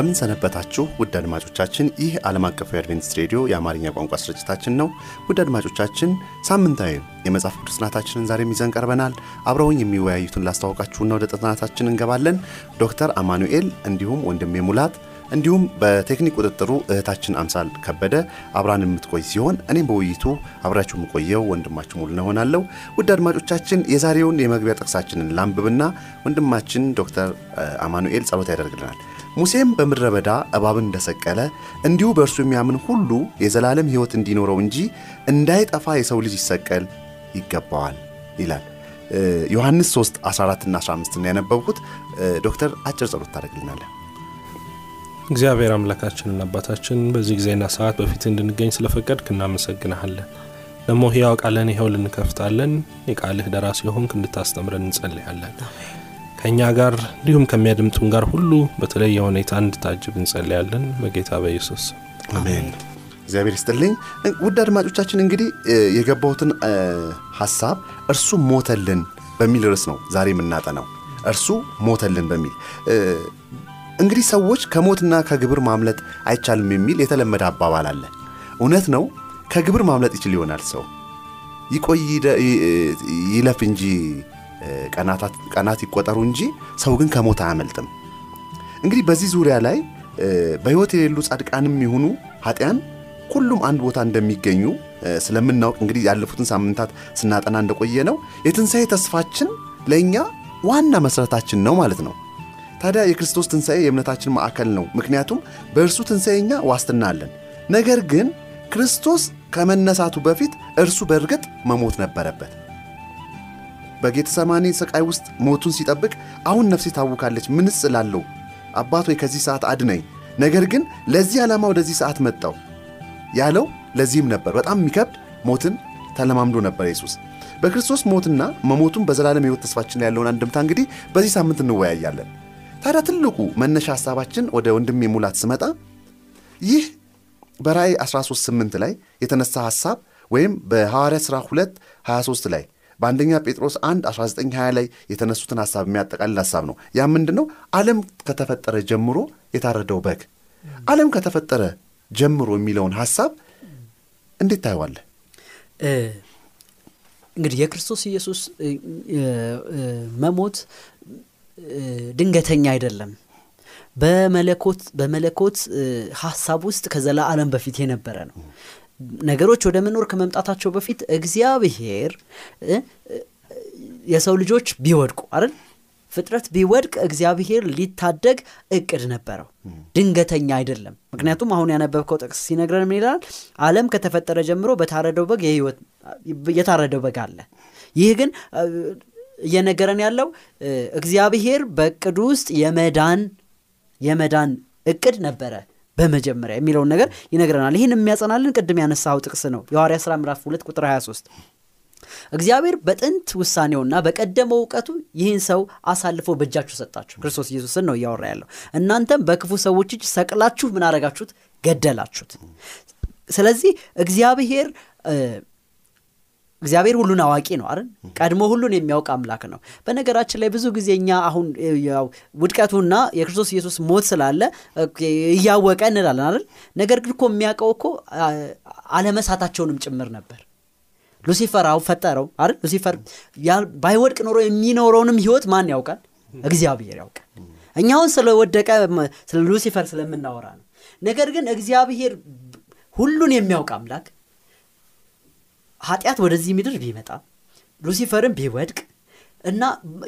እንደምን ሰነበታችሁ ውድ አድማጮቻችን። ይህ ዓለም አቀፉ የአድቬንቲስት ሬዲዮ የአማርኛ ቋንቋ ስርጭታችን ነው። ውድ አድማጮቻችን ሳምንታዊ የመጽሐፍ ቅዱስ ጥናታችንን ዛሬም ይዘን ቀርበናል። አብረውኝ የሚወያዩትን ላስተዋወቃችሁና ወደ ጥናታችን እንገባለን። ዶክተር አማኑኤል እንዲሁም ወንድሜ ሙላት እንዲሁም በቴክኒክ ቁጥጥሩ እህታችን አምሳል ከበደ አብራን የምትቆይ ሲሆን እኔም በውይይቱ አብራችሁ የምቆየው ወንድማችሁ ሙሉ እሆናለሁ። ውድ አድማጮቻችን የዛሬውን የመግቢያ ጥቅሳችንን ላንብብና ወንድማችን ዶክተር አማኑኤል ጸሎት ያደርግልናል። ሙሴም በምድረ በዳ እባብን እንደሰቀለ እንዲሁ በእርሱ የሚያምን ሁሉ የዘላለም ሕይወት እንዲኖረው እንጂ እንዳይጠፋ የሰው ልጅ ይሰቀል ይገባዋል ይላል። ዮሐንስ 3 14ና 15 ያነበብኩት። ዶክተር አጭር ጸሎት ታደርግልናለን። እግዚአብሔር አምላካችንና አባታችን በዚህ ጊዜና ሰዓት በፊት እንድንገኝ ስለፈቀድክ እናመሰግንሃለን። ደግሞ ሕያው ቃልን ይኸው ልንከፍታለን። የቃልህ ደራሲ የሆንክ እንድታስተምረን እንጸልያለን። ከእኛ ጋር እንዲሁም ከሚያድምጡን ጋር ሁሉ በተለየ ሁኔታ እንድታጅብ እንጸልያለን። በጌታ በኢየሱስ አሜን። እግዚአብሔር ይስጥልኝ። ውድ አድማጮቻችን እንግዲህ የገባሁትን ሀሳብ እርሱ ሞተልን በሚል ርዕስ ነው ዛሬ የምናጠናው። እርሱ ሞተልን በሚል እንግዲህ ሰዎች ከሞትና ከግብር ማምለጥ አይቻልም የሚል የተለመደ አባባል አለ። እውነት ነው። ከግብር ማምለጥ ይችል ይሆናል ሰው ይቆይ ይለፍ እንጂ ቀናት ይቆጠሩ እንጂ ሰው ግን ከሞት አያመልጥም። እንግዲህ በዚህ ዙሪያ ላይ በሕይወት የሌሉ ጻድቃንም ይሁኑ ኃጢያን ሁሉም አንድ ቦታ እንደሚገኙ ስለምናውቅ እንግዲህ ያለፉትን ሳምንታት ስናጠና እንደቆየ ነው የትንሣኤ ተስፋችን ለእኛ ዋና መሠረታችን ነው ማለት ነው። ታዲያ የክርስቶስ ትንሣኤ የእምነታችን ማዕከል ነው። ምክንያቱም በእርሱ ትንሣኤ ዋስትና አለን። ነገር ግን ክርስቶስ ከመነሳቱ በፊት እርሱ በእርግጥ መሞት ነበረበት። በጌተሰማኒ ስቃይ ውስጥ ሞቱን ሲጠብቅ አሁን ነፍሴ ታውካለች፣ ምንስ እላለሁ? አባት ከዚህ ሰዓት አድነኝ። ነገር ግን ለዚህ ዓላማ ወደዚህ ሰዓት መጣው ያለው ለዚህም ነበር። በጣም የሚከብድ ሞትን ተለማምዶ ነበር ኢየሱስ። በክርስቶስ ሞትና መሞቱን በዘላለም ሕይወት ተስፋችን ያለውን አንድምታ እንግዲህ በዚህ ሳምንት እንወያያለን። ታዲያ ትልቁ መነሻ ሐሳባችን ወደ ወንድሜ ሙላት ስመጣ ይህ በራእይ 138 ላይ የተነሳ ሐሳብ ወይም በሐዋርያ ሥራ 2 23 ላይ በአንደኛ ጴጥሮስ 1 1920 ላይ የተነሱትን ሐሳብ የሚያጠቃልል ሐሳብ ነው። ያ ምንድን ነው? ዓለም ከተፈጠረ ጀምሮ የታረደው በግ ዓለም ከተፈጠረ ጀምሮ የሚለውን ሐሳብ እንዴት ታየዋለህ? እንግዲህ የክርስቶስ ኢየሱስ መሞት ድንገተኛ አይደለም። በመለኮት በመለኮት ሐሳብ ውስጥ ከዘላለም በፊት የነበረ ነው። ነገሮች ወደ መኖር ከመምጣታቸው በፊት እግዚአብሔር የሰው ልጆች ቢወድቁ አይደል ፍጥረት ቢወድቅ እግዚአብሔር ሊታደግ እቅድ ነበረው። ድንገተኛ አይደለም። ምክንያቱም አሁን ያነበብከው ጥቅስ ሲነግረን ምን ይላል? ዓለም ከተፈጠረ ጀምሮ በታረደው በግ የታረደው በግ አለ። ይህ ግን እየነገረን ያለው እግዚአብሔር በእቅዱ ውስጥ የመዳን የመዳን እቅድ ነበረ በመጀመሪያ የሚለውን ነገር ይነግረናል። ይህን የሚያጸናልን ቅድም ያነሳው ጥቅስ ነው የሐዋርያ ሥራ ምዕራፍ 2 ቁጥር 23 እግዚአብሔር በጥንት ውሳኔውና በቀደመው እውቀቱ ይህን ሰው አሳልፎ በእጃችሁ ሰጣችሁ። ክርስቶስ ኢየሱስን ነው እያወራ ያለው። እናንተም በክፉ ሰዎች እጅ ሰቅላችሁ ምን አረጋችሁት? ገደላችሁት። ስለዚህ እግዚአብሔር እግዚአብሔር ሁሉን አዋቂ ነው አይደል? ቀድሞ ሁሉን የሚያውቅ አምላክ ነው። በነገራችን ላይ ብዙ ጊዜ እኛ አሁን ውድቀቱና የክርስቶስ ኢየሱስ ሞት ስላለ እያወቀ እንላለን አይደል? ነገር ግን እኮ የሚያውቀው እኮ አለመሳታቸውንም ጭምር ነበር። ሉሲፈር አው ፈጠረው አይደል? ሉሲፈር ባይወድቅ ኖሮ የሚኖረውንም ህይወት ማን ያውቃል? እግዚአብሔር ያውቃል። እኛ ስለወደቀ ስለ ሉሲፈር ስለምናወራ ነው። ነገር ግን እግዚአብሔር ሁሉን የሚያውቅ አምላክ ኃጢአት ወደዚህ ምድር ቢመጣ ሉሲፈርን ቢወድቅ እና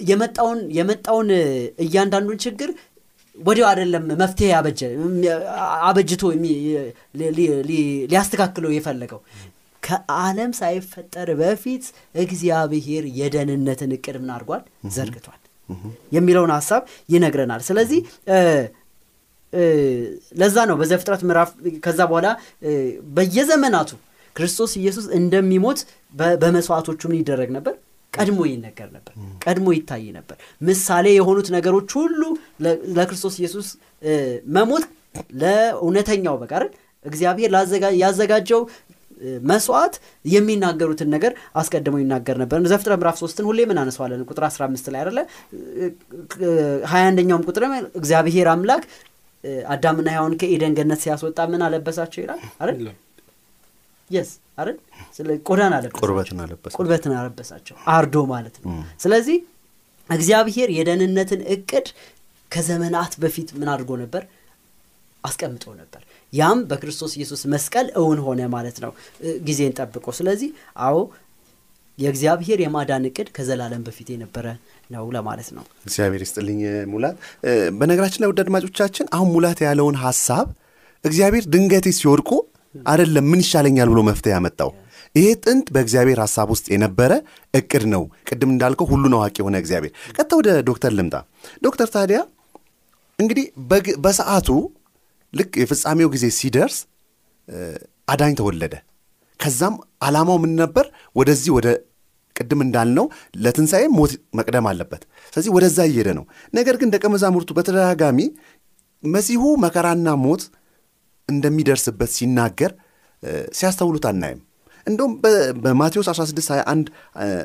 የመጣውን የመጣውን እያንዳንዱን ችግር ወዲያው አይደለም መፍትሄ አበጅቶ ሊያስተካክለው የፈለገው ከዓለም ሳይፈጠር በፊት እግዚአብሔር የደህንነትን እቅድ ምን አድርጓል? ዘርግቷል የሚለውን ሀሳብ ይነግረናል። ስለዚህ ለዛ ነው በዘፍጥረት ምዕራፍ ከዛ በኋላ በየዘመናቱ ክርስቶስ ኢየሱስ እንደሚሞት በመስዋዕቶቹ ምን ይደረግ ነበር? ቀድሞ ይነገር ነበር ቀድሞ ይታይ ነበር። ምሳሌ የሆኑት ነገሮች ሁሉ ለክርስቶስ ኢየሱስ መሞት ለእውነተኛው በቃር እግዚአብሔር ያዘጋጀው መስዋዕት የሚናገሩትን ነገር አስቀድሞ ይናገር ነበር። ዘፍጥረት ምዕራፍ ሶስትን ሁሌ ምን አነሰዋለን ቁጥር 15 ላይ አለ ሀያ አንደኛውም ቁጥር እግዚአብሔር አምላክ አዳምና ሔዋን ከኤደን ገነት ሲያስወጣ ምን አለበሳቸው ይላል? አይደል የስ አይደል? ቆዳን አለበሳቸው። ቁርበትን አለበሳቸው። አርዶ ማለት ነው። ስለዚህ እግዚአብሔር የደህንነትን እቅድ ከዘመናት በፊት ምን አድርጎ ነበር? አስቀምጦ ነበር። ያም በክርስቶስ ኢየሱስ መስቀል እውን ሆነ ማለት ነው። ጊዜን ጠብቆ። ስለዚህ አዎ የእግዚአብሔር የማዳን እቅድ ከዘላለም በፊት የነበረ ነው ለማለት ነው። እግዚአብሔር ይስጥልኝ ሙላት። በነገራችን ላይ ውድ አድማጮቻችን አሁን ሙላት ያለውን ሀሳብ እግዚአብሔር ድንገቴ ሲወድቁ አይደለም ምን ይሻለኛል ብሎ መፍትሄ ያመጣው? ይሄ ጥንት በእግዚአብሔር ሀሳብ ውስጥ የነበረ እቅድ ነው። ቅድም እንዳልከው ሁሉን አዋቂ የሆነ እግዚአብሔር። ቀጥታ ወደ ዶክተር ልምጣ። ዶክተር ታዲያ እንግዲህ በሰዓቱ ልክ የፍጻሜው ጊዜ ሲደርስ አዳኝ ተወለደ። ከዛም አላማው ምን ነበር? ወደዚህ ወደ ቅድም እንዳልነው ለትንሣኤ ሞት መቅደም አለበት። ስለዚህ ወደዛ እየሄደ ነው። ነገር ግን ደቀ መዛሙርቱ በተደጋጋሚ መሲሁ መከራና ሞት እንደሚደርስበት ሲናገር ሲያስተውሉት አናይም። እንደውም በማቴዎስ 16 21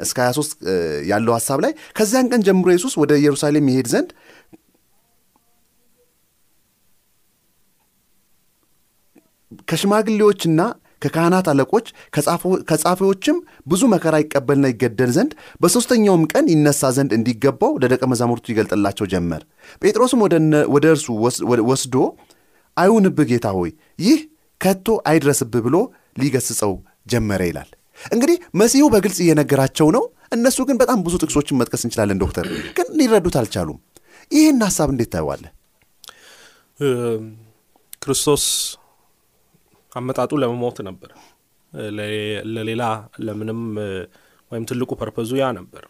እስከ 23 ያለው ሐሳብ ላይ ከዚያን ቀን ጀምሮ ኢየሱስ ወደ ኢየሩሳሌም ይሄድ ዘንድ ከሽማግሌዎችና ከካህናት አለቆች ከጻፊዎችም ብዙ መከራ ይቀበልና ይገደል ዘንድ በሦስተኛውም ቀን ይነሳ ዘንድ እንዲገባው ለደቀ መዛሙርቱ ይገልጥላቸው ጀመር። ጴጥሮስም ወደ እርሱ ወስዶ አይሁንብህ ጌታ ሆይ ይህ ከቶ አይድረስብህ ብሎ ሊገስጸው ጀመረ ይላል። እንግዲህ መሲሁ በግልጽ እየነገራቸው ነው። እነሱ ግን በጣም ብዙ ጥቅሶችን መጥቀስ እንችላለን ዶክተር ግን ሊረዱት አልቻሉም። ይህን ሀሳብ እንዴት ታየዋለህ? ክርስቶስ አመጣጡ ለመሞት ነበር። ለሌላ ለምንም ወይም ትልቁ ፐርፐዙ ያ ነበር።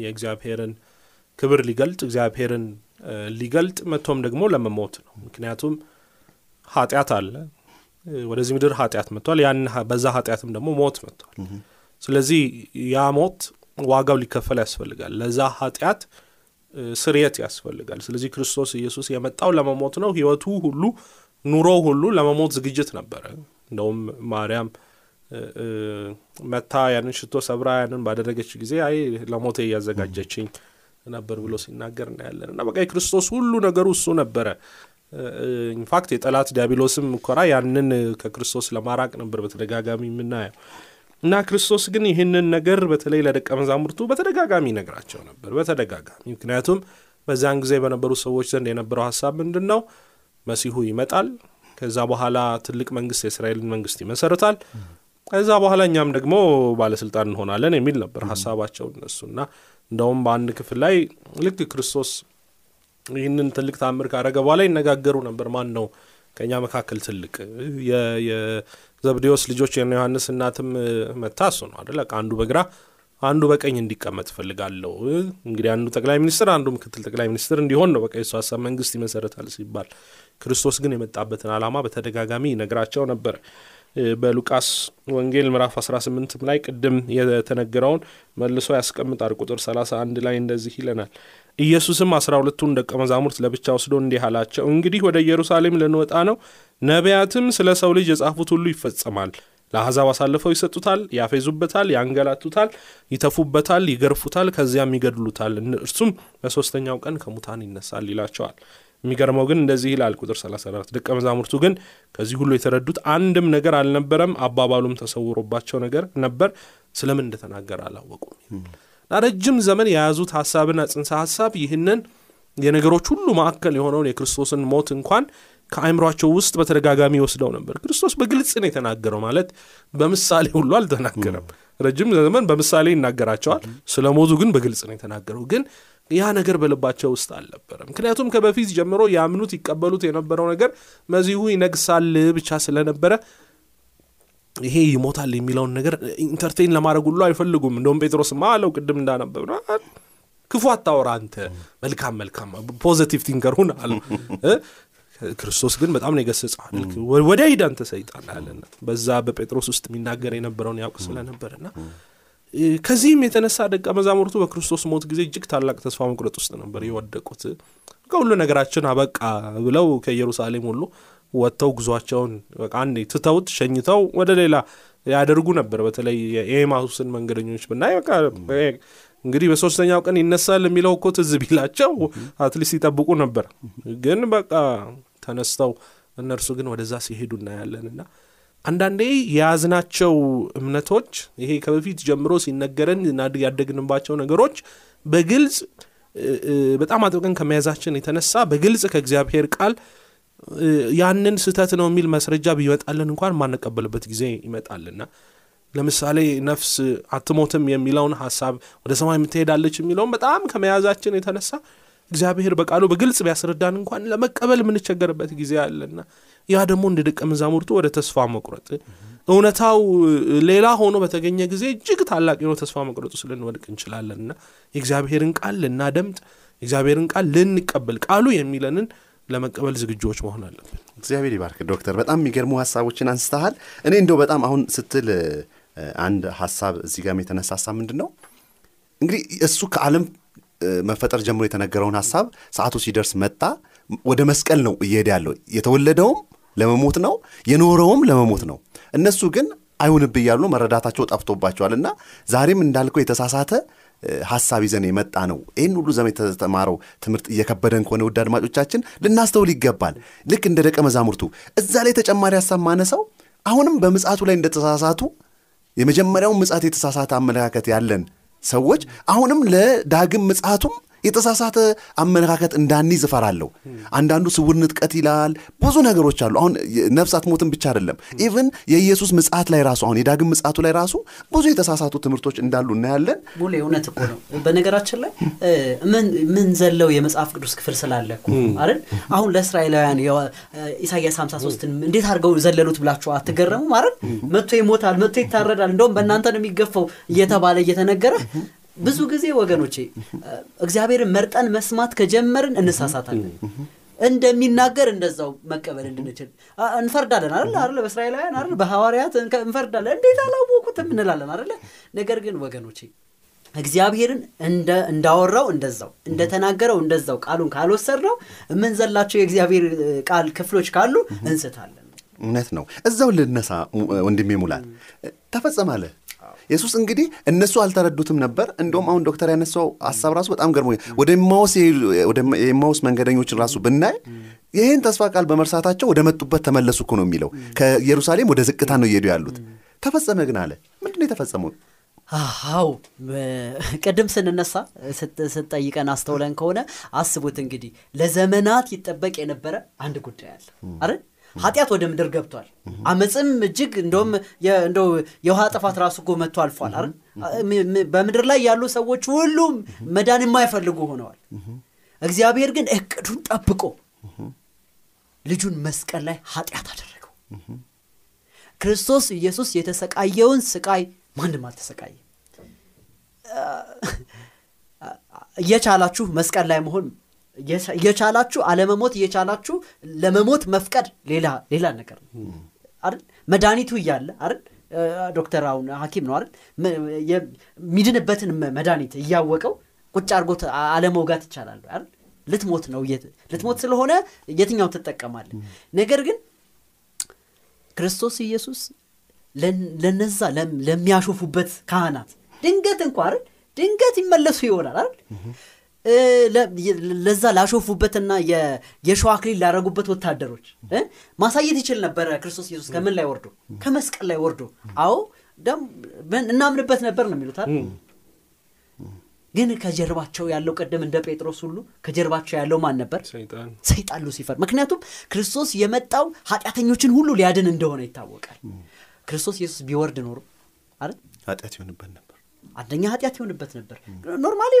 የእግዚአብሔርን ክብር ሊገልጥ እግዚአብሔርን ሊገልጥ መጥቶም ደግሞ ለመሞት ነው። ምክንያቱም ኃጢአት አለ። ወደዚህ ምድር ኃጢአት መጥቷል። ያን በዛ ኃጢአትም ደግሞ ሞት መጥቷል። ስለዚህ ያ ሞት ዋጋው ሊከፈል ያስፈልጋል። ለዛ ኃጢአት ስርየት ያስፈልጋል። ስለዚህ ክርስቶስ ኢየሱስ የመጣው ለመሞት ነው። ህይወቱ ሁሉ ኑሮ ሁሉ ለመሞት ዝግጅት ነበረ። እንደውም ማርያም መታ ያንን ሽቶ ሰብራ ያንን ባደረገች ጊዜ አይ ለሞቴ እያዘጋጀችኝ ነበር ብሎ ሲናገር እናያለን። እና በቃ የክርስቶስ ሁሉ ነገሩ እሱ ነበረ in fact የጠላት ዲያብሎስም ሙከራ ያንን ከክርስቶስ ለማራቅ ነበር በተደጋጋሚ የምናየው። እና ክርስቶስ ግን ይህንን ነገር በተለይ ለደቀ መዛሙርቱ በተደጋጋሚ ይነግራቸው ነበር በተደጋጋሚ። ምክንያቱም በዚያን ጊዜ በነበሩ ሰዎች ዘንድ የነበረው ሀሳብ ምንድን ነው መሲሁ ይመጣል ከዛ በኋላ ትልቅ መንግስት የእስራኤልን መንግስት ይመሰርታል ከዛ በኋላ እኛም ደግሞ ባለስልጣን እንሆናለን የሚል ነበር ሀሳባቸው እነሱና እንደውም በአንድ ክፍል ላይ ልክ ክርስቶስ ይህንን ትልቅ ታምር ካረገ በኋላ ይነጋገሩ ነበር። ማን ነው ከእኛ መካከል ትልቅ የዘብዴዎስ ልጆች የነ ዮሐንስ እናትም መታ እሱ ነው አደለ አንዱ በግራ አንዱ በቀኝ እንዲቀመጥ እፈልጋለሁ። እንግዲህ አንዱ ጠቅላይ ሚኒስትር አንዱ ምክትል ጠቅላይ ሚኒስትር እንዲሆን ነው በቃ የሱ ሀሳብ መንግስት ይመሰረታል ሲባል። ክርስቶስ ግን የመጣበትን ዓላማ በተደጋጋሚ ይነግራቸው ነበር በሉቃስ ወንጌል ምዕራፍ 18 ላይ ቅድም የተነገረውን መልሶ ያስቀምጣል። ቁጥር 31 ላይ እንደዚህ ይለናል። ኢየሱስም አስራ ሁለቱን ደቀ መዛሙርት ለብቻ ወስዶ እንዲህ አላቸው እንግዲህ ወደ ኢየሩሳሌም ልንወጣ ነው። ነቢያትም ስለ ሰው ልጅ የጻፉት ሁሉ ይፈጸማል። ለአሕዛብ አሳልፈው ይሰጡታል ያፌዙበታል ያንገላቱታል ይተፉበታል ይገርፉታል ከዚያም ይገድሉታል። እርሱም በሦስተኛው ቀን ከሙታን ይነሳል ይላቸዋል የሚገርመው ግን እንደዚህ ይላል ቁጥር 34 ደቀ መዛሙርቱ ግን ከዚህ ሁሉ የተረዱት አንድም ነገር አልነበረም አባባሉም ተሰውሮባቸው ነገር ነበር። ስለምን እንደተናገረ አላወቁም እና ረጅም ዘመን የያዙት ሀሳብና ጽንሰ ሀሳብ ይህንን የነገሮች ሁሉ ማዕከል የሆነውን የክርስቶስን ሞት እንኳን ከአእምሯቸው ውስጥ በተደጋጋሚ ወስደው ነበር። ክርስቶስ በግልጽ ነው የተናገረው ማለት በምሳሌ ሁሉ አልተናገረም። ረጅም ዘመን በምሳሌ ይናገራቸዋል። ስለ ሞቱ ግን በግልጽ ነው የተናገረው። ግን ያ ነገር በልባቸው ውስጥ አልነበረ ምክንያቱም ከበፊት ጀምሮ ያምኑት ይቀበሉት የነበረው ነገር መሲሁ ይነግሳል ብቻ ስለነበረ ይሄ ይሞታል የሚለውን ነገር entertain ለማድረግ ሁሉ አይፈልጉም። እንደውም ጴጥሮስማ አለው ቅድም እንዳነበብ ክፉ አታወራ አንተ መልካም መልካም positive thinker ሁን አለ ክርስቶስ ግን በጣም ነው የገሰጸዋል ወደ ሂድ አንተ ሰይጣን አለና በዛ በጴጥሮስ ውስጥ የሚናገር የነበረውን ያውቅ ስለነበርና ከዚህም የተነሳ ደቀ መዛሙርቱ በክርስቶስ ሞት ጊዜ እጅግ ታላቅ ተስፋ መቁረጥ ውስጥ ነበር የወደቁት። ከሁሉ ነገራችን አበቃ ብለው ከኢየሩሳሌም ሁሉ ወጥተው ጉዟቸውን አንዴ ትተውት ሸኝተው ወደ ሌላ ያደርጉ ነበር። በተለይ የኤማሁስን መንገደኞች ብናይ በቃ እንግዲህ በሶስተኛው ቀን ይነሳል የሚለው እኮ ትዝ ቢላቸው at least ይጠብቁ ነበር። ግን በቃ ተነስተው እነርሱ ግን ወደዛ ሲሄዱ እናያለን እና አንዳንዴ የያዝናቸው እምነቶች ይሄ ከበፊት ጀምሮ ሲነገረን ያደግንባቸው ነገሮች በግልጽ በጣም አጥብቀን ከመያዛችን የተነሳ በግልጽ ከእግዚአብሔር ቃል ያንን ስህተት ነው የሚል ማስረጃ ቢመጣልን እንኳን ማንቀበልበት ጊዜ ይመጣልና። ለምሳሌ ነፍስ አትሞትም የሚለውን ሀሳብ ወደ ሰማይ የምትሄዳለች የሚለውን በጣም ከመያዛችን የተነሳ እግዚአብሔር በቃሉ በግልጽ ቢያስረዳን እንኳን ለመቀበል የምንቸገርበት ጊዜ አለና ያ ደግሞ እንደ ደቀ መዛሙርቱ ወደ ተስፋ መቁረጥ። እውነታው ሌላ ሆኖ በተገኘ ጊዜ እጅግ ታላቅ የሆነ ተስፋ መቁረጥ ውስጥ ልንወድቅ እንችላለንና የእግዚአብሔርን ቃል ልናደምጥ የእግዚአብሔርን ቃል ልንቀበል ቃሉ የሚለንን ለመቀበል ዝግጆች መሆን አለብን። እግዚአብሔር ይባርክ ዶክተር። በጣም የሚገርሙ ሀሳቦችን አንስተሃል። እኔ እንደው በጣም አሁን ስትል አንድ ሀሳብ እዚህ ጋም የተነሳ ሀሳብ ምንድን ነው እንግዲህ እሱ ከዓለም መፈጠር ጀምሮ የተነገረውን ሀሳብ ሰዓቱ ሲደርስ መጣ። ወደ መስቀል ነው እየሄደ ያለው። የተወለደውም ለመሞት ነው የኖረውም ለመሞት ነው። እነሱ ግን አይሁንብ እያሉ መረዳታቸው ጠፍቶባቸዋል እና ዛሬም እንዳልከው የተሳሳተ ሀሳብ ይዘን የመጣ ነው። ይህን ሁሉ ዘመን የተማረው ትምህርት እየከበደን ከሆነ ውድ አድማጮቻችን ልናስተውል ይገባል። ልክ እንደ ደቀ መዛሙርቱ እዛ ላይ ተጨማሪ ሀሳብ ማነሰው አሁንም በምጽአቱ ላይ እንደተሳሳቱ የመጀመሪያውን ምጽአት የተሳሳተ አመለካከት ያለን ሰዎች አሁንም ለዳግም ምጽአቱም የተሳሳተ አመለካከት እንዳንይዝ እፈራለሁ። አንዳንዱ ስውር ንጥቀት ይላል ብዙ ነገሮች አሉ። አሁን ነፍስ አትሞትም ብቻ አይደለም even የኢየሱስ ምጽአት ላይ ራሱ አሁን የዳግም ምጽአቱ ላይ ራሱ ብዙ የተሳሳቱ ትምህርቶች እንዳሉ እናያለን። ሙሌ እውነት እኮ ነው። በነገራችን ላይ ምንድን ነው የመጽሐፍ ቅዱስ ክፍል ስላለ አይደል? አሁን ለእስራኤላውያን ኢሳያስ 53ን እንዴት አድርገው ዘለሉት ብላችሁ አትገረሙም አይደል? መጥቶ ይሞታል መጥቶ ይታረዳል። እንደውም በእናንተ ነው የሚገፋው እየተባለ እየተነገረ ብዙ ጊዜ ወገኖቼ እግዚአብሔርን መርጠን መስማት ከጀመርን እንሳሳታለን። እንደሚናገር እንደዛው መቀበል እንድንችል። እንፈርዳለን አለ አለ በእስራኤላውያን አለ በሐዋርያት እንፈርዳለን። እንዴት አላወቁትም እንላለን አለ ነገር ግን ወገኖቼ እግዚአብሔርን እንዳወራው እንደዛው እንደተናገረው እንደዛው ቃሉን ካልወሰድ ነው የምንዘላቸው የእግዚአብሔር ቃል ክፍሎች ካሉ እንስታለን። እውነት ነው። እዛው ልነሳ ወንድሜ ሙላት። ተፈጸማለ ኢየሱስ እንግዲህ እነሱ አልተረዱትም ነበር። እንደውም አሁን ዶክተር ያነሳው ሀሳብ ራሱ በጣም ገርሞ ወደ መንገደኞችን ራሱ ብናይ ይህን ተስፋ ቃል በመርሳታቸው ወደ መጡበት ተመለሱ እኮ ነው የሚለው። ከኢየሩሳሌም ወደ ዝቅታ ነው እየሄዱ ያሉት። ተፈጸመ ግን አለ። ምንድን የተፈጸመው? አው ቅድም ስንነሳ ስትጠይቀን አስተውለን ከሆነ አስቡት እንግዲህ ለዘመናት ይጠበቅ የነበረ አንድ ጉዳይ አለ። አይደል ኃጢአት ወደ ምድር ገብቷል። አመፅም እጅግ እንደውም እንደው የውሃ ጥፋት ራሱ እኮ መጥቶ አልፏል በምድር ላይ ያሉ ሰዎች ሁሉም መዳን የማይፈልጉ ሆነዋል። እግዚአብሔር ግን እቅዱን ጠብቆ ልጁን መስቀል ላይ ኃጢአት አደረገው። ክርስቶስ ኢየሱስ የተሰቃየውን ስቃይ ማንም አልተሰቃየ እየቻላችሁ መስቀል ላይ መሆን እየቻላችሁ አለመሞት እየቻላችሁ ለመሞት መፍቀድ ሌላ ሌላ ነገር ነው። አይደል? መድኃኒቱ እያለ አይደል? ዶክተር አሁን ሀኪም ነው አይደል? የሚድንበትን መድኃኒት እያወቀው ቁጭ አድርጎት አለመውጋት ይቻላል አይደል? ልትሞት ነው ልትሞት ስለሆነ የትኛው ትጠቀማለ ነገር ግን ክርስቶስ ኢየሱስ ለነዛ ለሚያሾፉበት ካህናት ድንገት እንኳ አይደል? ድንገት ይመለሱ ይሆናል አይደል ለዛ ላሾፉበትና የሸዋ አክሊል ላረጉበት ወታደሮች ማሳየት ይችል ነበረ ክርስቶስ ኢየሱስ ከምን ላይ ወርዶ? ከመስቀል ላይ ወርዶ? አዎ እናምንበት ነበር ነው የሚሉት ግን ከጀርባቸው ያለው ቅድም እንደ ጴጥሮስ ሁሉ ከጀርባቸው ያለው ማን ነበር? ሰይጣን ሉሲፈር። ምክንያቱም ክርስቶስ የመጣው ኃጢአተኞችን ሁሉ ሊያድን እንደሆነ ይታወቃል። ክርስቶስ ኢየሱስ ቢወርድ ኖሮ አይደል? ኃጢአት ይሆንበት ነበር አንደኛ ኃጢአት ይሆንበት ነበር normally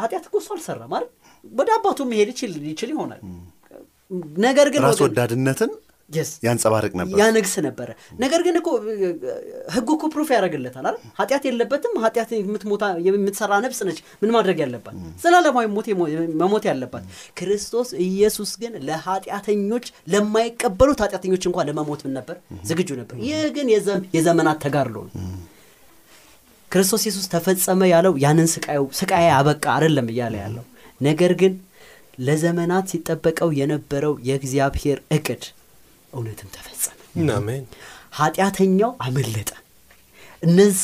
ኃጢአት እኮ እሱ አልሰራ ማለት ወደ አባቱ መሄድ ይችል ይሆናል ነገር ግን ራስ ወዳድነትን. ያንጸባርቅ ነበር። ያነግስ ነበረ። ነገር ግን እኮ ህጉ እኮ proof ያደርግለታል አይደል? ኃጢአት የለበትም። ኃጢአት የምትሞታ የምትሰራ ነፍስ ነች። ምን ማድረግ ያለባት? ዘላለማዊ ሞት መሞት ያለባት። ክርስቶስ ኢየሱስ ግን ለኃጢአተኞች ለማይቀበሉት ኃጢአተኞች እንኳን ለመሞት ምን ነበር ዝግጁ ነበር። ይህ ግን የዘ- የዘመናት ተጋድሎ ነው። ክርስቶስ ኢየሱስ ተፈጸመ ያለው ያንን ስቃዩ ስቃይ አበቃ አይደለም እያለ ያለው ነገር ግን ለዘመናት ሲጠበቀው የነበረው የእግዚአብሔር እቅድ እውነትም ተፈጸመ። ኃጢአተኛው አመለጠ። እነዛ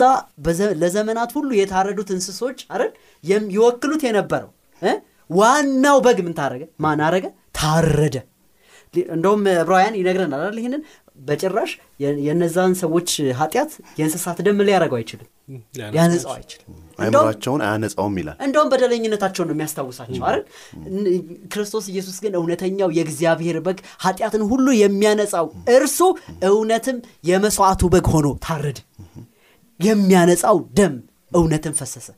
ለዘመናት ሁሉ የታረዱት እንስሶች አይደል ይወክሉት የነበረው? ዋናው በግ ምን ታረገ? ማን አረገ? ታረደ። እንደውም ዕብራውያን ይነግረናል አይደል ይህንን በጭራሽ የ- የእነዛን ሰዎች ኃጢአት የእንስሳት ደም ሊያደርገው አይችልም፣ ሊያነጻው አይችልም። እንደውም አይምሯቸውን አያነጻውም ይላል። እንደውም በደለኝነታቸውን ነው የሚያስታውሳቸው አይደል? ክርስቶስ ኢየሱስ ግን እውነተኛው የእግዚአብሔር በግ ኃጢአትን ሁሉ የሚያነጻው እርሱ እውነትም የመስዋዕቱ በግ ሆኖ ታረደ። የሚያነጻው ደም እውነትን ፈሰሰ።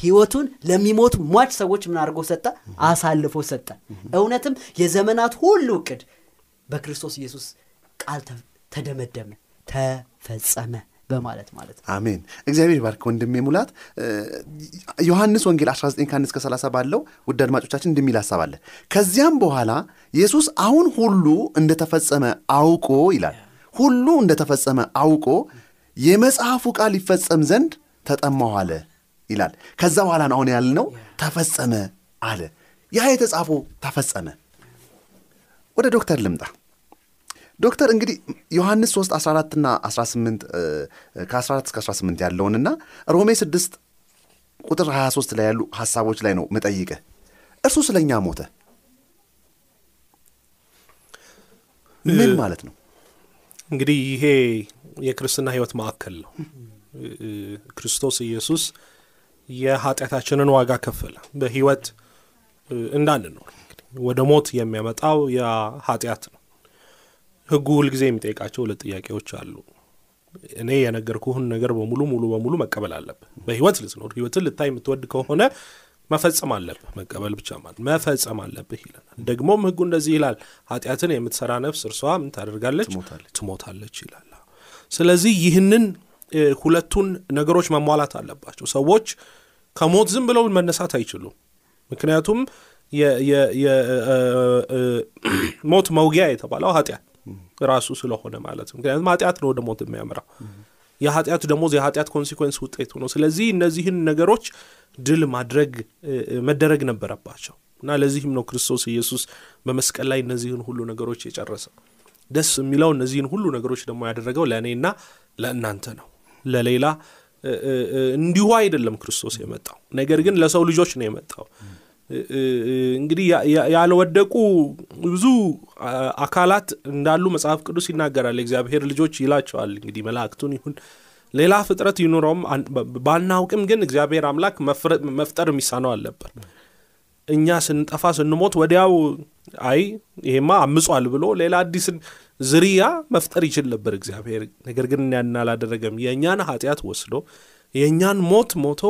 ህይወቱን ለሚሞቱ ሟች ሰዎች ምን አድርጎ ሰጠ? አሳልፎ ሰጠ። እውነትም የዘመናት ሁሉ እቅድ በክርስቶስ ኢየሱስ ቃል ተደመደመ ተፈጸመ በማለት ማለት አሜን። እግዚአብሔር ባርክ ወንድሜ ሙላት። ዮሐንስ ወንጌል 19 ከአንድ እስከ 30 ባለው ውድ አድማጮቻችን እንደሚል ሀሳብ ከዚያም በኋላ ኢየሱስ አሁን ሁሉ እንደተፈጸመ አውቆ ይላል ሁሉ እንደተፈጸመ አውቆ የመጽሐፉ ቃል ይፈጸም ዘንድ ተጠማሁ አለ ይላል። ከዛ በኋላ አሁን ያልነው ተፈጸመ አለ። ያ የተጻፈው ተፈጸመ። ወደ ዶክተር ልምጣ። ዶክተር እንግዲህ ዮሐንስ 3 14 እና 18 እ፣ ከ14 እስከ 18 ያለውንና ሮሜ 6 ቁጥር 23 ላይ ያሉ ሀሳቦች ላይ ነው ምጠይቅህ። እርሱ ስለ እኛ ሞተ ምን ማለት ነው? እንግዲህ ይሄ የክርስትና ህይወት ማዕከል ነው። ክርስቶስ ኢየሱስ የኃጢአታችንን ዋጋ ከፈለ በህይወት እንዳንኖር ወደ ሞት የሚያመጣው ያ ኃጢአት ነው። ህጉ ሁልጊዜ የሚጠይቃቸው ሁለት ጥያቄዎች አሉ። እኔ የነገርኩህን ነገር በሙሉ ሙሉ በሙሉ መቀበል አለብህ። በህይወት ልትኖር ህይወትን ልታይ የምትወድ ከሆነ መፈጸም አለብህ። መቀበል ብቻ ማለት መፈጸም አለብህ ይለናል። ደግሞም ህጉ እንደዚህ ይላል፣ ኃጢአትን የምትሰራ ነፍስ እርሷ ምን ታደርጋለች? ትሞታለች። ይላል። ስለዚህ ይህንን ሁለቱን ነገሮች መሟላት አለባቸው። ሰዎች ከሞት ዝም ብለው መነሳት አይችሉም። ምክንያቱም ሞት መውጊያ የተባለው ኃጢአት ራሱ ስለሆነ ማለት ነው። ምክንያቱም ኃጢአት ነው ወደ ሞት የሚያምራው። የኃጢአቱ ደሞዝ የኃጢአት consequence ውጤቱ ነው። ስለዚህ እነዚህን ነገሮች ድል ማድረግ መደረግ ነበረባቸው እና ለዚህም ነው ክርስቶስ ኢየሱስ በመስቀል ላይ እነዚህን ሁሉ ነገሮች የጨረሰው። ደስ የሚለው እነዚህን ሁሉ ነገሮች ደግሞ ያደረገው ለእኔና ለእናንተ ነው። ለሌላ እንዲሁ አይደለም ክርስቶስ የመጣው ነገር ግን ለሰው ልጆች ነው የመጣው። እንግዲህ ያልወደቁ ብዙ አካላት እንዳሉ መጽሐፍ ቅዱስ ይናገራል። የእግዚአብሔር ልጆች ይላቸዋል። እንግዲህ መላእክቱን ይሁን ሌላ ፍጥረት ይኑረውም ባናውቅም ግን እግዚአብሔር አምላክ መፍጠር የሚሳነው አልነበር። እኛ ስንጠፋ ስንሞት ወዲያው አይ ይሄማ አምጿል ብሎ ሌላ አዲስን ዝርያ መፍጠር ይችል ነበር እግዚአብሔር። ነገር ግን ያን አላደረገም። የእኛን ኃጢአት ወስዶ የእኛን ሞት ሞቶ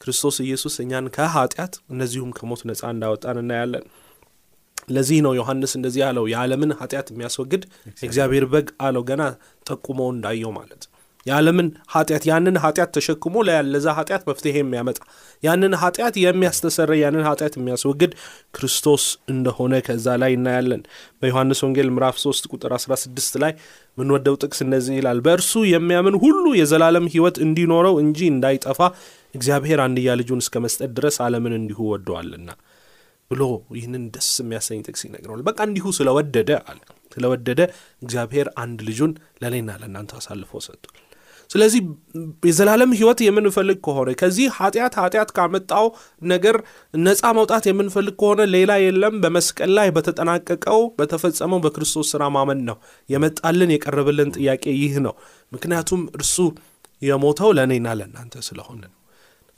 ክርስቶስ ኢየሱስ እኛን ከኃጢአት እነዚሁም ከሞት ነፃ እንዳወጣን እናያለን። ለዚህ ነው ዮሐንስ እንደዚህ አለው፣ የዓለምን ኃጢአት የሚያስወግድ የእግዚአብሔር በግ አለው። ገና ጠቁሞ እንዳየው ማለት የዓለምን ኃጢአት ያንን ኃጢአት ተሸክሞ ለዛ ኃጢአት መፍትሄ የሚያመጣ ያንን ኃጢአት የሚያስተሰረይ ያንን ኃጢአት የሚያስወግድ ክርስቶስ እንደሆነ ከዛ ላይ እናያለን። በዮሐንስ ወንጌል ምዕራፍ 3 ቁጥር 16 ላይ ምንወደው ጥቅስ እንደዚህ ይላል፣ በእርሱ የሚያምን ሁሉ የዘላለም ሕይወት እንዲኖረው እንጂ እንዳይጠፋ እግዚአብሔር አንድያ ልጁን እስከ መስጠት ድረስ ዓለምን እንዲሁ ወደዋልና ብሎ ይህንን ደስ የሚያሰኝ ጥቅስ ይነግረዋል። በቃ እንዲሁ ስለወደደ አለ ስለወደደ እግዚአብሔር አንድ ልጁን ለእኔና ለእናንተ አሳልፎ ሰጥቷል። ስለዚህ የዘላለም ሕይወት የምንፈልግ ከሆነ ከዚህ ኃጢአት ኃጢአት ካመጣው ነገር ነፃ መውጣት የምንፈልግ ከሆነ ሌላ የለም። በመስቀል ላይ በተጠናቀቀው በተፈጸመው በክርስቶስ ስራ ማመን ነው። የመጣልን የቀረበልን ጥያቄ ይህ ነው። ምክንያቱም እርሱ የሞተው ለእኔና ለእናንተ ስለሆነ ነው።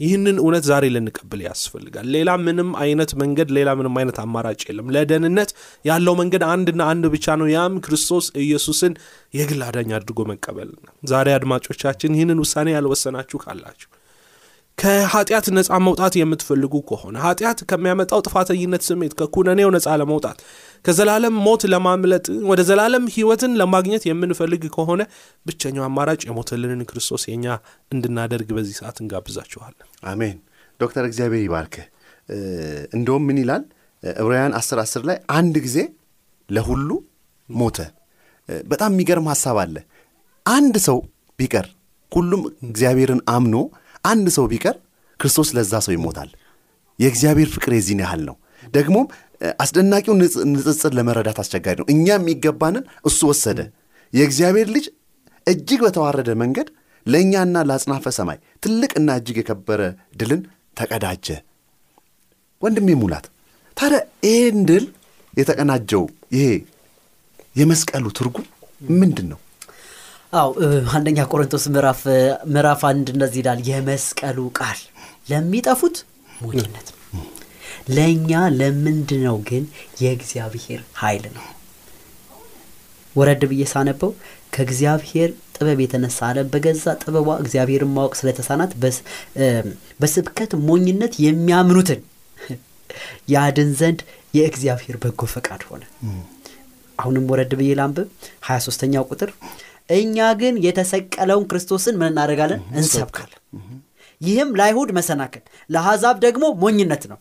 ይህንን እውነት ዛሬ ልንቀብል ያስፈልጋል። ሌላ ምንም አይነት መንገድ፣ ሌላ ምንም አይነት አማራጭ የለም። ለደህንነት ያለው መንገድ አንድና አንድ ብቻ ነው። ያም ክርስቶስ ኢየሱስን የግል አዳኝ አድርጎ መቀበል ዛሬ አድማጮቻችን ይህንን ውሳኔ ያልወሰናችሁ ካላችሁ ከኃጢአት ነፃ መውጣት የምትፈልጉ ከሆነ ኃጢአት ከሚያመጣው ጥፋተኝነት ስሜት ከኩነኔው ነፃ ለመውጣት ከዘላለም ሞት ለማምለጥ ወደ ዘላለም ህይወትን ለማግኘት የምንፈልግ ከሆነ ብቸኛው አማራጭ የሞተልንን ክርስቶስ የኛ እንድናደርግ በዚህ ሰዓት እንጋብዛችኋለን። አሜን። ዶክተር እግዚአብሔር ይባርክህ እንደውም ምን ይላል? ዕብራውያን 10 10 ላይ አንድ ጊዜ ለሁሉ ሞተ። በጣም የሚገርም ሀሳብ አለ። አንድ ሰው ቢቀር ሁሉም እግዚአብሔርን አምኖ አንድ ሰው ቢቀር ክርስቶስ ለዛ ሰው ይሞታል። የእግዚአብሔር ፍቅር የዚህን ያህል ነው። ደግሞም አስደናቂው ንጽጽር ለመረዳት አስቸጋሪ ነው። እኛ የሚገባንን እሱ ወሰደ። የእግዚአብሔር ልጅ እጅግ በተዋረደ መንገድ ለእኛና ለአጽናፈ ሰማይ ትልቅና እጅግ የከበረ ድልን ተቀዳጀ። ወንድሜ ሙላት ታዲያ ይህን ድል የተቀናጀው ይሄ የመስቀሉ ትርጉም ምንድን ነው አው አንደኛ ቆሮንቶስ ምዕራፍ አንድ እንደዚህ ይላል የመስቀሉ ቃል ለሚጠፉት ሞኝነት ነው። ለእኛ ለምንድን ነው ግን የእግዚአብሔር ኃይል ነው? ወረድ ብዬ ሳነበው ከእግዚአብሔር ጥበብ የተነሳ አለም በገዛ ጥበቧ እግዚአብሔርን ማወቅ ስለተሳናት በስብከት ሞኝነት የሚያምኑትን ያድን ዘንድ የእግዚአብሔር በጎ ፈቃድ ሆነ። አሁንም ወረድ ብዬ ላንብብ። 23ተኛው ቁጥር እኛ ግን የተሰቀለውን ክርስቶስን ምን እናደርጋለን? እንሰብካለን። ይህም ለአይሁድ መሰናክል ለአሕዛብ ደግሞ ሞኝነት ነው።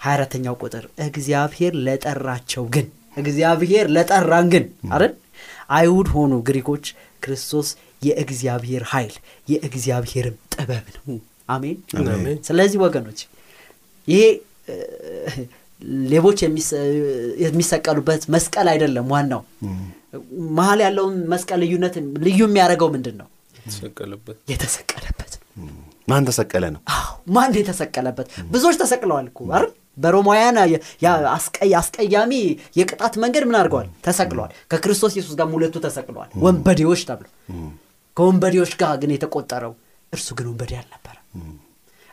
24ተኛው ቁጥር እግዚአብሔር ለጠራቸው ግን እግዚአብሔር ለጠራን ግን አይደል? አይሁድ ሆኑ ግሪኮች ክርስቶስ የእግዚአብሔር ኃይል የእግዚአብሔርም ጥበብ ነው። አሜን? ስለዚህ ወገኖች ይሄ ሌቦች የሚሰቀሉበት መስቀል አይደለም ዋናው መሀል ያለውን መስቀል ልዩነት ልዩ የሚያደርገው ምንድን ነው የተሰቀለበት። ማን ተሰቀለ ነው? ማን የተሰቀለበት? ብዙዎች ተሰቅለዋል እኮ አይደል? በሮማውያን አስቀያሚ የቅጣት መንገድ ምን አድርገዋል? ተሰቅለዋል። ከክርስቶስ ኢየሱስ ጋር ሁለቱ ተሰቅለዋል። ወንበዴዎች ተብሎ። ከወንበዴዎች ጋር ግን የተቆጠረው እርሱ ግን ወንበዴ አልነበረም።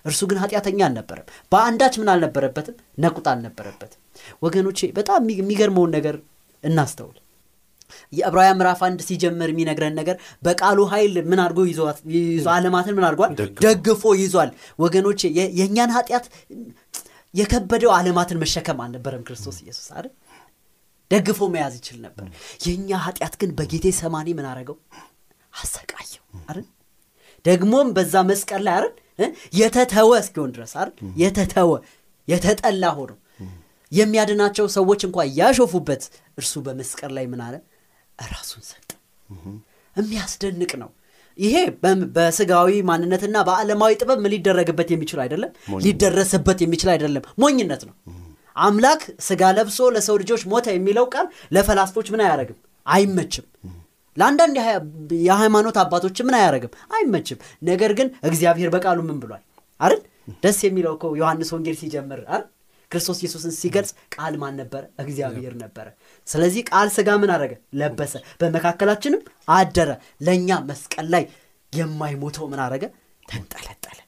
እርሱ ግን ኃጢአተኛ አልነበረም። በአንዳች ምን አልነበረበትም? ነቁጣ አልነበረበትም። ወገኖቼ በጣም የሚገርመውን ነገር እናስተውል የዕብራውያን ምዕራፍ አንድ ሲጀምር የሚነግረን ነገር በቃሉ ኃይል ምን አድርጎ ይዞ አለማትን ምን አድርጓል? ደግፎ። ይዟል። ወገኖቼ የእኛን ኃጢአት የከበደው አለማትን መሸከም አልነበረም ክርስቶስ ኢየሱስ አይደል? ደግፎ መያዝ ይችል ነበር። የእኛ ኃጢአት ግን በጌቴ ሰማኒ ምን አረገው አሰቃየው አይደል? ደግሞም በዛ መስቀል ላይ አይደል? የተተወ እስኪሆን ድረስ አይደል? የተተወ የተጠላ ሆኖ። የሚያድናቸው ሰዎች እንኳ ያሾፉበት እርሱ በመስቀል ላይ ምን አለ ራሱን ሰጠ። የሚያስደንቅ ነው። ይሄ በስጋዊ ማንነትና በዓለማዊ ጥበብ ምን ሊደረግበት የሚችል አይደለም? ሊደረስበት የሚችል አይደለም። ሞኝነት ነው። አምላክ ስጋ ለብሶ ለሰው ልጆች ሞተ የሚለው ቃል ለፈላስፎች ምን አያደረግም አይመችም። ለአንዳንድ የሃይማኖት አባቶች ምን አያደረግም አይመችም። ነገር ግን እግዚአብሔር በቃሉ ምን ብሏል? አይደል? ደስ የሚለው እኮ ዮሐንስ ወንጌል ሲጀምር አይደል? ክርስቶስ ኢየሱስን ሲገልጽ ቃል ማን ነበረ? እግዚአብሔር ነበረ ስለዚህ ቃል ስጋ ምን አደረገ? ለበሰ። በመካከላችንም አደረ። ለእኛ መስቀል ላይ የማይሞተው ምን አደረገ? ተንጠለጠለ።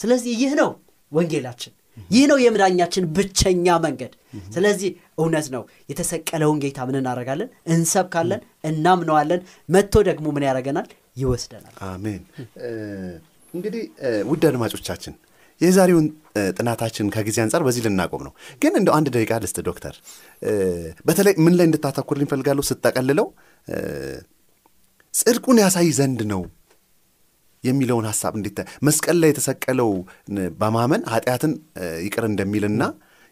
ስለዚህ ይህ ነው ወንጌላችን። ይህ ነው የምዳኛችን ብቸኛ መንገድ። ስለዚህ እውነት ነው። የተሰቀለውን ጌታ ምን እናደረጋለን እንሰብካለን እናምነዋለን። መጥቶ ደግሞ ምን ያደረገናል ይወስደናል። አሜን። እንግዲህ ውድ አድማጮቻችን የዛሬውን ጥናታችን ከጊዜ አንጻር በዚህ ልናቆም ነው። ግን እንደው አንድ ደቂቃ ልስጥ ዶክተር። በተለይ ምን ላይ እንድታተኩር ይፈልጋለሁ ስጠቀልለው ጽድቁን ያሳይ ዘንድ ነው የሚለውን ሀሳብ እንዴት መስቀል ላይ የተሰቀለው በማመን ኃጢአትን ይቅር እንደሚልና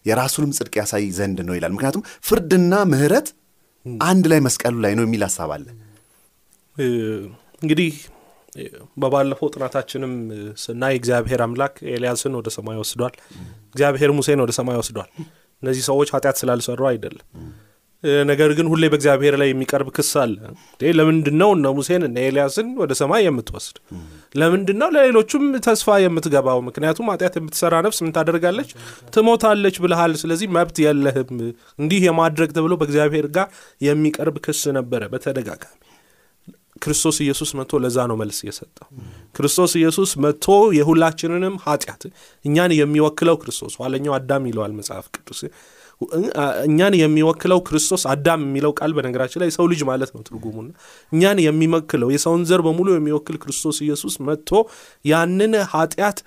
የራሱንም ጽድቅ ያሳይ ዘንድ ነው ይላል። ምክንያቱም ፍርድና ምህረት አንድ ላይ መስቀሉ ላይ ነው የሚል ሀሳብ አለ። እንግዲህ በባለፈው ጥናታችንም ስናይ እግዚአብሔር አምላክ ኤልያስን ወደ ሰማይ ወስዷል። እግዚአብሔር ሙሴን ወደ ሰማይ ወስዷል። እነዚህ ሰዎች ኃጢአት ስላልሰሩ አይደለም። ነገር ግን ሁሌ በእግዚአብሔር ላይ የሚቀርብ ክስ አለ። ለምንድን ነው እነ ሙሴን እነ ኤልያስን ወደ ሰማይ የምትወስድ? ለምንድን ነው ለሌሎቹም ተስፋ የምትገባው? ምክንያቱም ኃጢአት የምትሰራ ነፍስ ምን ታደርጋለች? ትሞታለች ብልሃል ስለዚህ መብት የለህም። እንዲህ የማድረግ ተብሎ በእግዚአብሔር ጋር የሚቀርብ ክስ ነበረ በተደጋጋሚ ክርስቶስ ኢየሱስ መጥቶ ለዛ ነው መልስ የሰጠው። ክርስቶስ ኢየሱስ መጥቶ የሁላችንንም ኃጢአት እኛን የሚወክለው ክርስቶስ ኋለኛው አዳም ይለዋል መጽሐፍ ቅዱስ። እኛን የሚወክለው ክርስቶስ አዳም የሚለው ቃል በነገራችን ላይ የሰው ልጅ ማለት ነው ትርጉሙና እኛን የሚመክለው የሰውን ዘር በሙሉ የሚወክል ክርስቶስ ኢየሱስ መጥቶ ያንን ኃጢአት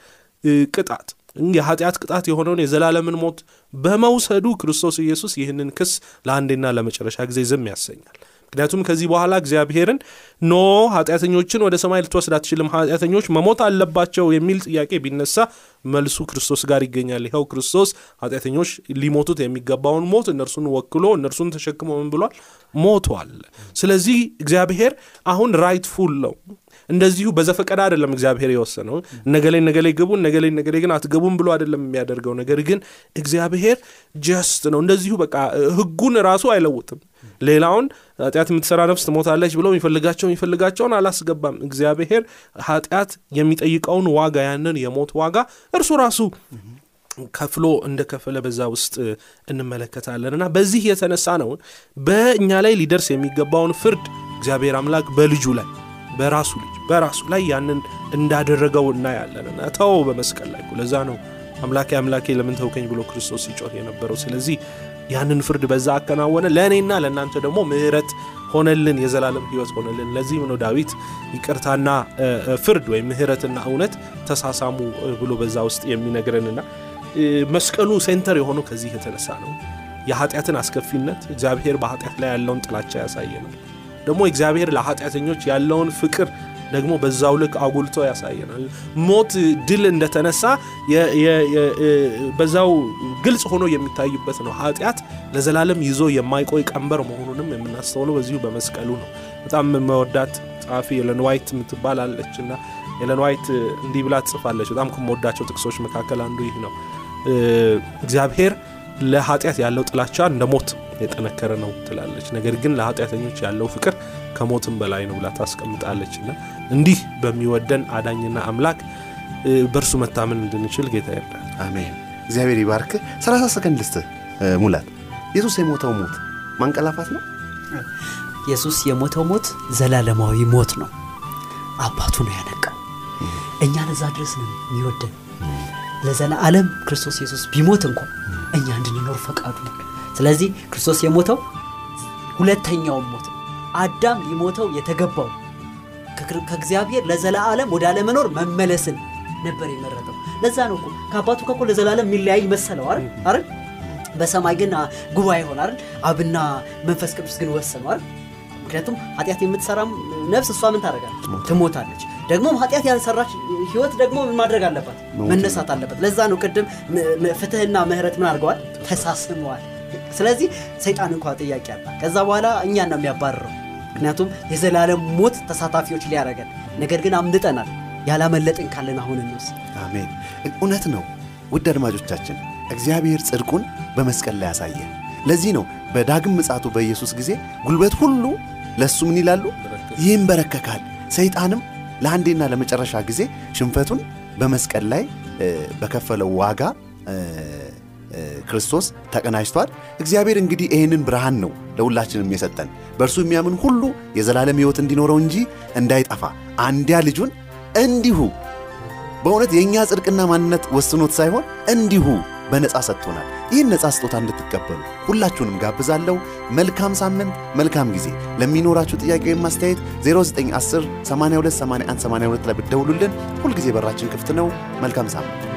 ቅጣት የኃጢአት ቅጣት የሆነውን የዘላለምን ሞት በመውሰዱ ክርስቶስ ኢየሱስ ይህንን ክስ ለአንዴና ለመጨረሻ ጊዜ ዝም ያሰኛል። ምክንያቱም ከዚህ በኋላ እግዚአብሔርን no ኃጢአተኞችን ወደ ሰማይ ልትወስድ አትችልም፣ ኃጢአተኞች መሞት አለባቸው የሚል ጥያቄ ቢነሳ መልሱ ክርስቶስ ጋር ይገኛል። ይኸው ክርስቶስ ኃጢአተኞች ሊሞቱት የሚገባውን ሞት እነርሱን ወክሎ እነርሱን ተሸክሞ ምን ብሏል? ሞቷል። ስለዚህ እግዚአብሔር አሁን rightful ነው። እንደዚሁ በዘፈቀደ አይደለም እግዚአብሔር የወሰነው እነገሌ እነገሌ ግቡ እነገሌ እነገሌ ግን አትገቡም ብሎ አይደለም የሚያደርገው። ነገር ግን እግዚአብሔር just ነው። እንደዚሁ በቃ ሕጉን ራሱ አይለውጥም። ሌላውን ኃጢአት የምትሰራ ነፍስ ትሞታለች ብሎ የሚፈልጋቸውን የሚፈልጋቸውን አላስገባም። እግዚአብሔር ኃጢአት የሚጠይቀውን ዋጋ ያንን የሞት ዋጋ እርሱ ራሱ ከፍሎ እንደከፈለ በዛ ውስጥ እንመለከታለን እና በዚህ የተነሳ ነው በእኛ ላይ ሊደርስ የሚገባውን ፍርድ እግዚአብሔር አምላክ በልጁ ላይ በራሱ ልጅ በራሱ ላይ ያንን እንዳደረገው እናያለን እና ተወው በመስቀል ላይ ለዛ ነው አምላኬ አምላኬ ለምን ተውከኝ ብሎ ክርስቶስ ሲጮህ የነበረው። ስለዚህ ያንን ፍርድ በዛ አከናወነ። ለእኔና ለእናንተ ደግሞ ምህረት ሆነልን የዘላለም ህይወት ሆነልን። ለዚህም ነው ዳዊት ይቅርታና ፍርድ ወይም ምህረትና እውነት ተሳሳሙ ብሎ በዛ ውስጥ የሚነግረንና መስቀሉ center የሆነው ከዚህ የተነሳ ነው። የኃጢአትን አስከፊነት እግዚአብሔር በኃጢአት ላይ ያለውን ጥላቻ ያሳየናል ደግሞ እግዚአብሔር ለኃጢአተኞች ያለውን ፍቅር ደግሞ በዛው ልክ አጉልቶ ያሳየናል። ሞት ድል እንደተነሳ በዛው ግልጽ ሆኖ የሚታይበት ነው። ኃጢአት ለዘላለም ይዞ የማይቆይ ቀንበር መሆኑንም የምናስተውለው በዚሁ በመስቀሉ ነው። በጣም መወዳት ጸሐፊ ኤለን ዋይት የምትባል አለች እና ኤለን እንዲህ ብላ ትጽፋለች። በጣም ከምወዳቸው ጥቅሶች መካከል አንዱ ይህ ነው። እግዚአብሔር ለኃጢአት ያለው ጥላቻ እንደ ሞት የጠነከረ ነው ትላለች። ነገር ግን ለኃጢአተኞች ያለው ፍቅር ከሞትም በላይ ነው ብላ ታስቀምጣለች። እና እንዲህ በሚወደን አዳኝና አምላክ በእርሱ መታመን እንድንችል ጌታ ይርዳል። አሜን። እግዚአብሔር ይባርክ። ሰላሳ ሰከንድ ልስጥህ ሙላት። ኢየሱስ የሞተው ሞት ማንቀላፋት ነው። ኢየሱስ የሞተው ሞት ዘላለማዊ ሞት ነው። አባቱ ነው ያነቃው። እኛን እዛ ድረስ ነው የሚወደን። ለዘላለም ክርስቶስ ኢየሱስ ቢሞት እንኳን እኛ እንድንኖር ፈቃዱ ነው። ስለዚህ ክርስቶስ የሞተው ሁለተኛውን ሞት አዳም ሊሞተው የተገባው ከእግዚአብሔር ለዘላለም ወደ አለመኖር መመለስን ነበር የመረጠው። ለዛ ነው እኮ ከአባቱ ከኮ ለዘላለም የሚለያይ መሰለው አይደል አይደል? በሰማይ ግን ጉባኤ ሆነ አይደል? አብና መንፈስ ቅዱስ ግን ወሰኑ አይደል? ምክንያቱም ኃጢአት የምትሰራም ነፍስ እሷ ምን ታደርጋለች? ትሞታለች። ደግሞም ኃጢአት ያልሰራች ህይወት ደግሞ ምን ማድረግ አለባት? መነሳት አለበት። ለዛ ነው ቅድም ፍትህና ምህረት ምን አድርገዋል? ተሳስመዋል። ስለዚህ ሰይጣን እንኳ ጥያቄ አለ። ከዛ በኋላ እኛን ነው የሚያባርረው። ምክንያቱም የዘላለም ሞት ተሳታፊዎች ሊያደረገን፣ ነገር ግን አምልጠናል። ያላመለጥን ካለን አሁን እንወስድ። አሜን። እውነት ነው። ውድ አድማጮቻችን እግዚአብሔር ጽድቁን በመስቀል ላይ ያሳየ። ለዚህ ነው በዳግም ምጻቱ በኢየሱስ ጊዜ ጉልበት ሁሉ ለእሱ ምን ይላሉ? ይንበረከካል። ሰይጣንም ለአንዴና ለመጨረሻ ጊዜ ሽንፈቱን በመስቀል ላይ በከፈለው ዋጋ ክርስቶስ ተቀናጅቷል። እግዚአብሔር እንግዲህ ይህንን ብርሃን ነው ለሁላችንም የሰጠን በእርሱ የሚያምን ሁሉ የዘላለም ሕይወት እንዲኖረው እንጂ እንዳይጠፋ አንዲያ ልጁን እንዲሁ በእውነት የእኛ ጽድቅና ማንነት ወስኖት ሳይሆን እንዲሁ በነፃ ሰጥቶናል። ይህን ነፃ ስጦታ እንድትቀበሉ ሁላችሁንም ጋብዛለሁ። መልካም ሳምንት፣ መልካም ጊዜ። ለሚኖራችሁ ጥያቄ ወይም ማስተያየት 0910 82 81 82 ላይ ብትደውሉልን ሁልጊዜ በራችን ክፍት ነው። መልካም ሳምንት